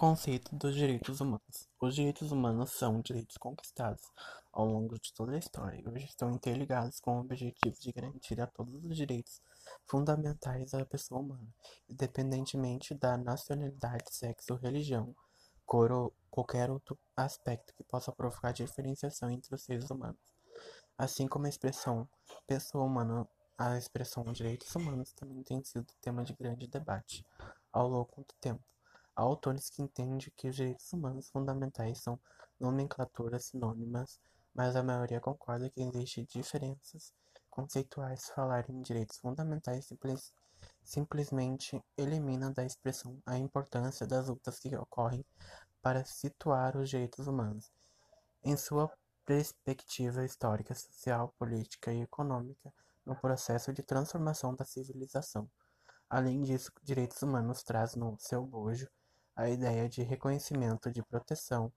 Conceito dos direitos humanos. Os direitos humanos são direitos conquistados ao longo de toda a história e hoje estão interligados com o objetivo de garantir a todos os direitos fundamentais da pessoa humana, independentemente da nacionalidade, sexo, religião, cor ou qualquer outro aspecto que possa provocar diferenciação entre os seres humanos. Assim como a expressão pessoa humana, a expressão direitos humanos também tem sido tema de grande debate ao longo do tempo. Há autores que entendem que os direitos humanos fundamentais são nomenclaturas sinônimas, mas a maioria concorda que existem diferenças conceituais. Falar em direitos fundamentais simples, simplesmente elimina da expressão a importância das lutas que ocorrem para situar os direitos humanos em sua perspectiva histórica, social, política e econômica no processo de transformação da civilização. Além disso, direitos humanos traz no seu bojo a ideia de reconhecimento de proteção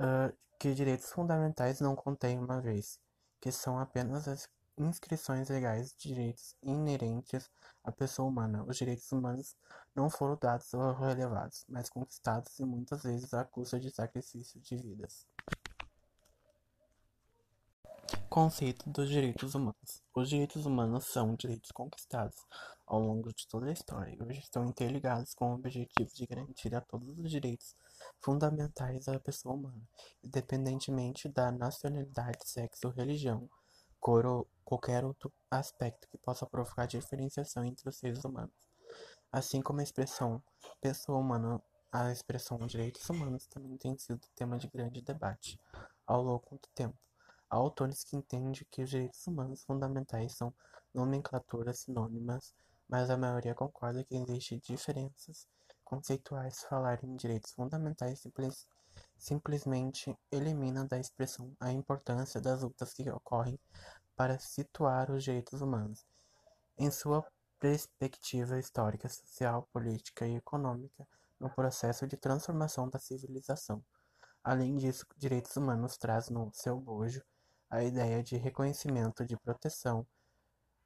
uh, que direitos fundamentais não contêm uma vez, que são apenas as inscrições legais de direitos inerentes à pessoa humana. Os direitos humanos não foram dados ou relevados, mas conquistados e muitas vezes à custa de sacrifício de vidas. Conceito dos direitos humanos. Os direitos humanos são direitos conquistados ao longo de toda a história e hoje estão interligados com o objetivo de garantir a todos os direitos fundamentais da pessoa humana, independentemente da nacionalidade, sexo, religião, cor ou qualquer outro aspecto que possa provocar diferenciação entre os seres humanos. Assim como a expressão pessoa humana, a expressão direitos humanos também tem sido tema de grande debate ao longo do tempo. Há autores que entendem que os direitos humanos fundamentais são nomenclaturas sinônimas, mas a maioria concorda que existem diferenças conceituais. Falar em direitos fundamentais simples, simplesmente elimina da expressão a importância das lutas que ocorrem para situar os direitos humanos em sua perspectiva histórica, social, política e econômica no processo de transformação da civilização. Além disso, direitos humanos traz no seu bojo a ideia de reconhecimento de proteção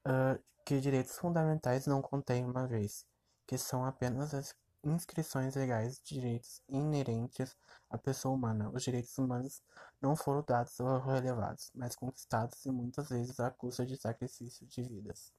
uh, que direitos fundamentais não contêm uma vez, que são apenas as inscrições legais de direitos inerentes à pessoa humana. Os direitos humanos não foram dados ou relevados, mas conquistados e muitas vezes à custa de sacrifício de vidas.